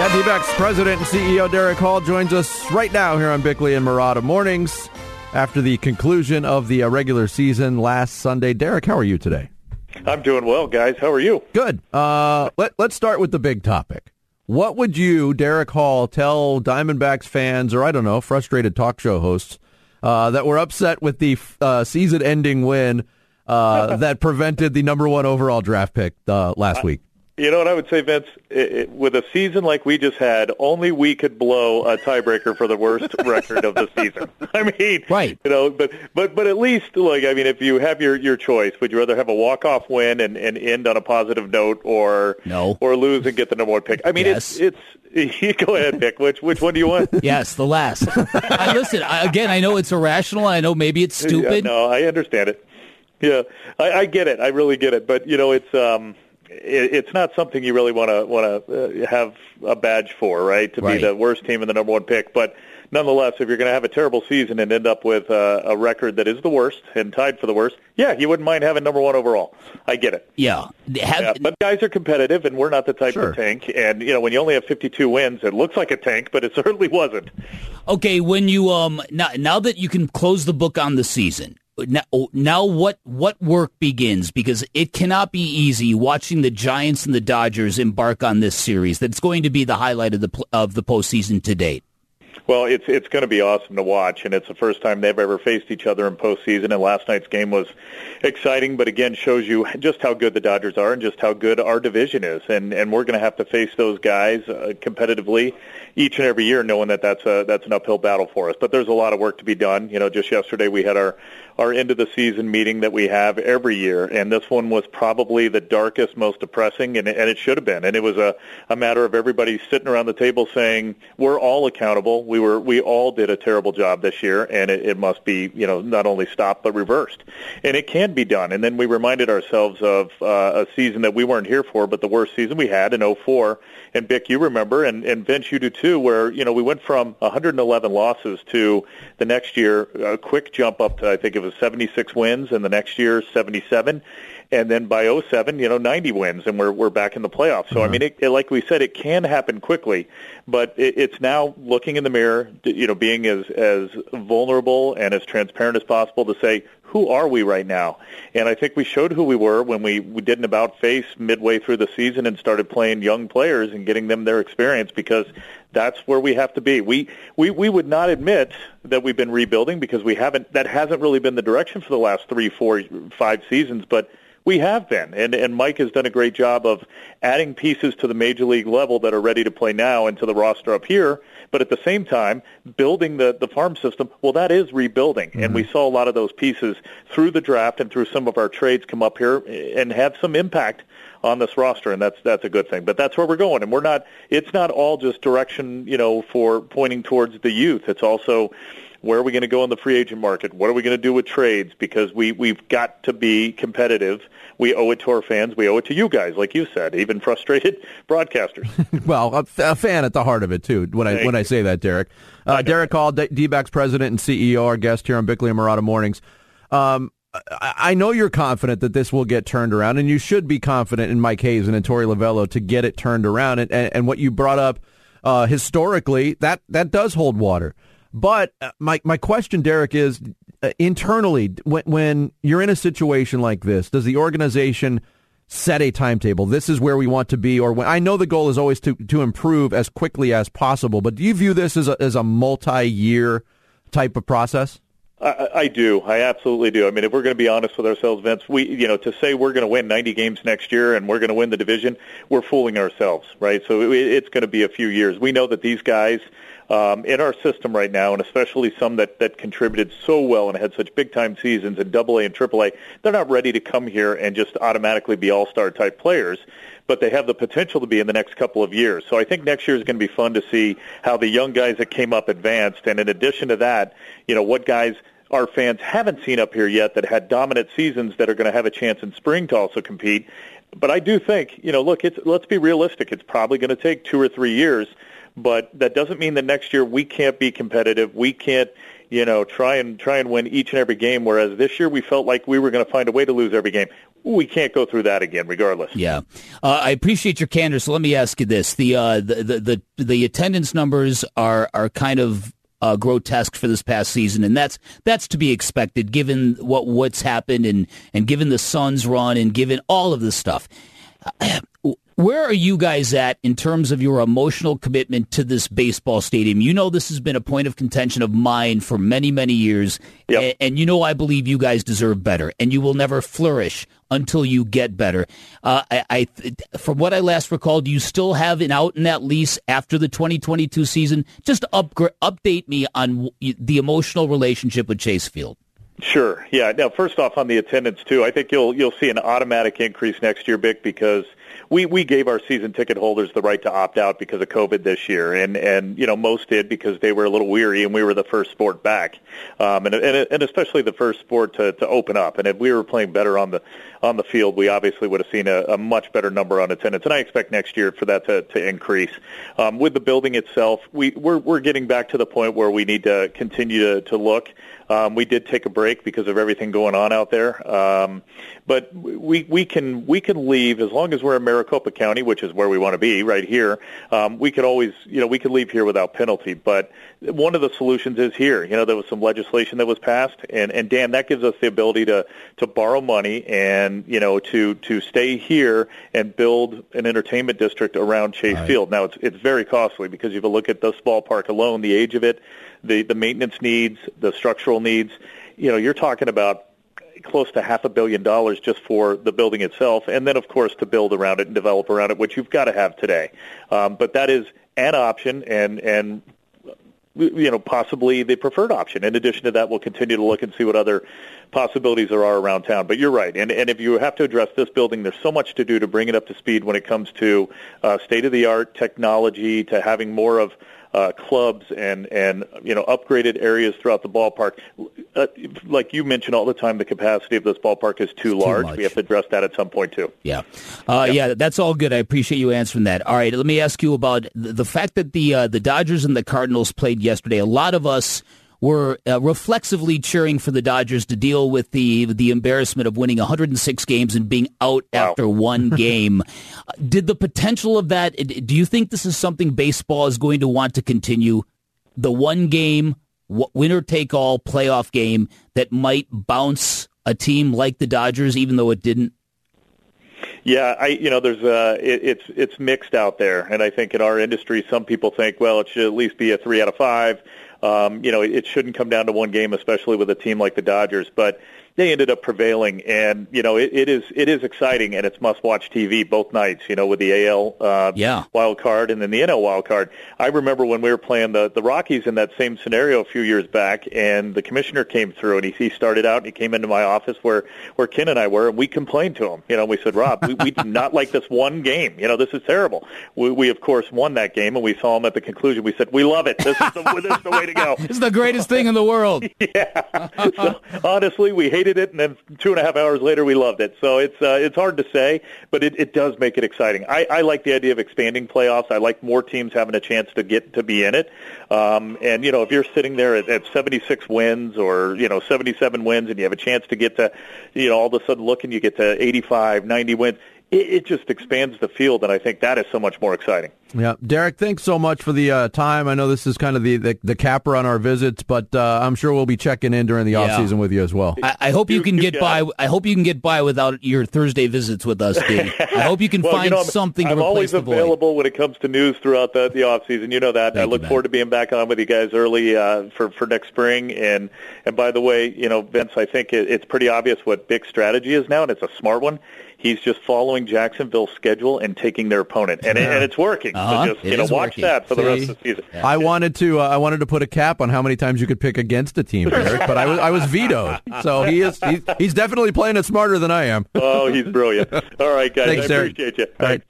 Yeah, D-backs president and CEO Derrick Hall joins us right now here on Bickley and Marotta Mornings after the conclusion of the uh, regular season last Sunday. Derrick, how are you today? I'm doing well, guys. How are you? Good. Uh, let, let's start with the big topic. What would you, Derrick Hall, tell Diamondbacks fans or, I don't know, frustrated talk show hosts uh, that were upset with the uh, season-ending win uh, that prevented the number one overall draft pick uh, last week? You know what I would say, Vince? It, it, with a season like we just had, only we could blow a tiebreaker for the worst record of the season. I mean, right? You know, but but but at least, like, I mean, if you have your your choice, would you rather have a walk off win and, and end on a positive note, or no, or lose and get the number one pick? I mean, yes. it's it's. You go ahead, Nick. Which which one do you want? yes, the last. I listen I, again. I know it's irrational. I know maybe it's stupid. Yeah, no, I understand it. Yeah, I, I get it. I really get it. But you know, it's um it's not something you really want to want to uh, have a badge for, right? To right. be the worst team and the number one pick, but nonetheless, if you're going to have a terrible season and end up with uh, a record that is the worst and tied for the worst, yeah, you wouldn't mind having number one overall. I get it. Yeah, have, yeah but guys are competitive, and we're not the type sure. to tank. And you know, when you only have 52 wins, it looks like a tank, but it certainly wasn't. Okay, when you um now now that you can close the book on the season, now, now what what work begins because it cannot be easy watching the Giants and the Dodgers embark on this series. That's going to be the highlight of the of the postseason to date. Well, it's it's going to be awesome to watch, and it's the first time they've ever faced each other in postseason. And last night's game was exciting, but again shows you just how good the Dodgers are and just how good our division is. And and we're going to have to face those guys uh, competitively each and every year, knowing that that's a that's an uphill battle for us. But there's a lot of work to be done. You know, just yesterday we had our our end of the season meeting that we have every year, and this one was probably the darkest, most depressing, and, and it should have been. And it was a, a matter of everybody sitting around the table saying, "We're all accountable. We were we all did a terrible job this year, and it, it must be you know not only stopped but reversed, and it can be done." And then we reminded ourselves of uh, a season that we weren't here for, but the worst season we had in 04. And Bick, you remember, and, and Vince, you do too, where you know we went from 111 losses to the next year a quick jump up to I think it was 76 wins, and the next year 77, and then by 07, you know, 90 wins, and we're we're back in the playoffs. So mm-hmm. I mean, it, it, like we said, it can happen quickly, but it, it's now looking in the mirror, you know, being as as vulnerable and as transparent as possible to say who are we right now? And I think we showed who we were when we, we did an about face midway through the season and started playing young players and getting them their experience because that's where we have to be. We, we, we would not admit that we've been rebuilding because we haven't, that hasn't really been the direction for the last three, four, five seasons, but we have been, and, and Mike has done a great job of adding pieces to the major league level that are ready to play now into the roster up here. But at the same time, building the, the farm system, well, that is rebuilding. Mm-hmm. And we saw a lot of those pieces through the draft and through some of our trades come up here and have some impact on this roster, and that's that's a good thing. But that's where we're going, and we're not. It's not all just direction, you know, for pointing towards the youth. It's also where are we going to go in the free agent market? What are we going to do with trades? Because we we've got to be competitive. We owe it to our fans. We owe it to you guys, like you said, even frustrated broadcasters. well, a, a, fan at the heart of it too. When I when I say that, Derrick, uh, Derrick Hall, D-backs president and CEO, our guest here on Bickley and Marotta Mornings. Um, I know you're confident that this will get turned around, and you should be confident in Mike Hazen and in Torey Lovullo to get it turned around. And, and, and what you brought up uh, historically, that, that does hold water. But uh, my my question, Derrick, is uh, internally when when you're in a situation like this, does the organization set a timetable? This is where we want to be, or when, I know the goal is always to to improve as quickly as possible. But do you view this as a, as a multi year type of process? I, I do. I absolutely do. I mean, if we're going to be honest with ourselves, Vince, we, you know, to say we're going to win 90 games next year and we're going to win the division, we're fooling ourselves, right? So it, it's going to be a few years. We know that these guys um, in our system right now, and especially some that, that contributed so well and had such big time seasons in Double A AA and Triple A, they're not ready to come here and just automatically be all star type players but they have the potential to be in the next couple of years. So I think next year is going to be fun to see how the young guys that came up advanced, and in addition to that, you know what guys our fans haven't seen up here yet that had dominant seasons that are going to have a chance in spring to also compete. But I do think, you know, look, it's let's be realistic. It's probably going to take two or three years but that doesn't mean that next year we can't be competitive. We can't, you know, try and try and win each and every game. Whereas this year we felt like we were going to find a way to lose every game. we can't go through that again, regardless. Yeah, uh, I appreciate your candor. So let me ask you this: the uh, the, the the the attendance numbers are are kind of uh, grotesque for this past season, and that's that's to be expected given what what's happened and and given the Suns run and given all of this stuff. Where are you guys at in terms of your emotional commitment to this baseball stadium? You know this has been a point of contention of mine for many, many years, yep. and, and, you know I believe you guys deserve better, and you will never flourish until you get better. Uh, I, I, from what I last recall, do you still have an out in that lease after the 2022 season? Just update me on the emotional relationship with Chase Field. Sure. Yeah. Now, first off, on the attendance too, I think you'll you'll see an automatic increase next year, Bick, because we we gave our season ticket holders the right to opt out because of COVID this year, and and you know most did because they were a little weary, and we were the first sport back, um, and and and especially the first sport to to open up. And if we were playing better on the on the field, we obviously would have seen a, a much better number on attendance, and I expect next year for that to to increase. Um, with the building itself, we we're we're getting back to the point where we need to continue to to look. Um, we did take a break because of everything going on out there, um, but we we can we can leave as long as we're in Maricopa County, which is where we want to be, right here. Um, we could always you know we could leave here without penalty, but one of the solutions is here. You know there was some legislation that was passed, and and Dan that gives us the ability to to borrow money and you know to to stay here and build an entertainment district around Chase right. Field. Now it's it's very costly because if you look at this ballpark alone, the age of it the, the maintenance needs, the structural needs. You know, you're talking about close to half a billion dollars just for the building itself, and then of course to build around it and develop around it, which you've got to have today. Um, but that is an option, and and you know possibly the preferred option. In addition to that, we'll continue to look and see what other possibilities there are around town. But you're right, and and if you have to address this building, there's so much to do to bring it up to speed when it comes to uh, state of the art technology, to having more of uh, clubs and and you know upgraded areas throughout the ballpark. Uh, like you mentioned all the time, the capacity of this ballpark is too large. Too we have to address that at some point too. Yeah, uh, yeah. yeah, that's all good. I appreciate you answering that. All right, let me ask you about the fact that the uh, the Dodgers and the Cardinals played yesterday. A lot of us were uh, reflexively cheering for the Dodgers to deal with the the embarrassment of winning 106 games and being out wow. after one game. Did the potential of that? Do you think this is something baseball is going to want to continue? The one game winner take all playoff game that might bounce a team like the Dodgers, even though it didn't. Yeah, I you know there's uh it, it's it's mixed out there, and I think in our industry some people think well it should at least be a three out of five um, you know, it, it shouldn't come down to one game, especially with a team like the Dodgers. But they ended up prevailing, and you know it, it is it is exciting, and it's must-watch TV both nights. You know, with the AL uh, yeah. wild card and then the NL wild card. I remember when we were playing the the Rockies in that same scenario a few years back, and the commissioner came through, and he, he started out, and he came into my office where where Ken and I were, and we complained to him. You know, we said, Rob, we, we do not like this one game. You know, this is terrible. We, we of course won that game, and we saw him at the conclusion. We said, we love it. This is the, this is the way to go. It's the greatest thing in the world. yeah. So, honestly, we hated it, and then two and a half hours later, we loved it. So it's uh, it's hard to say, but it, it does make it exciting. I, I like the idea of expanding playoffs. I like more teams having a chance to get to be in it. Um, and you know, if you're sitting there at, at 76 wins or you know 77 wins, and you have a chance to get to, you know, all of a sudden looking, you get to 85, 90 wins it, it just expands the field, and I think that is so much more exciting. Yeah, Derrick, thanks so much for the uh, time. I know this is kind of the, the, the capper on our visits, but uh, I'm sure we'll be checking in during the yeah. off season with you as well. I, I hope you, you can you, get you by. I hope you can get by without your Thursday visits with us, Dave. I hope you can well, find you know, something I'm replace I'm always available when it comes to news throughout the, the off season. You know that. Thank I look you, forward to being back on with you guys early uh, for for next spring. And and by the way, you know, Vince, I think it, it's pretty obvious what Big strategy is now, and it's a smart one he's just following Jacksonville's schedule and taking their opponent, and, yeah. and it's working. Uh-huh. So just it you know, watch working. that for See? the rest of the season. Yeah. I wanted to uh, I wanted to put a cap on how many times you could pick against a team, Eric, but I was I was vetoed. So he is he's, he's definitely playing it smarter than I am. oh, he's brilliant. All right, guys, Thanks, I appreciate you. All right.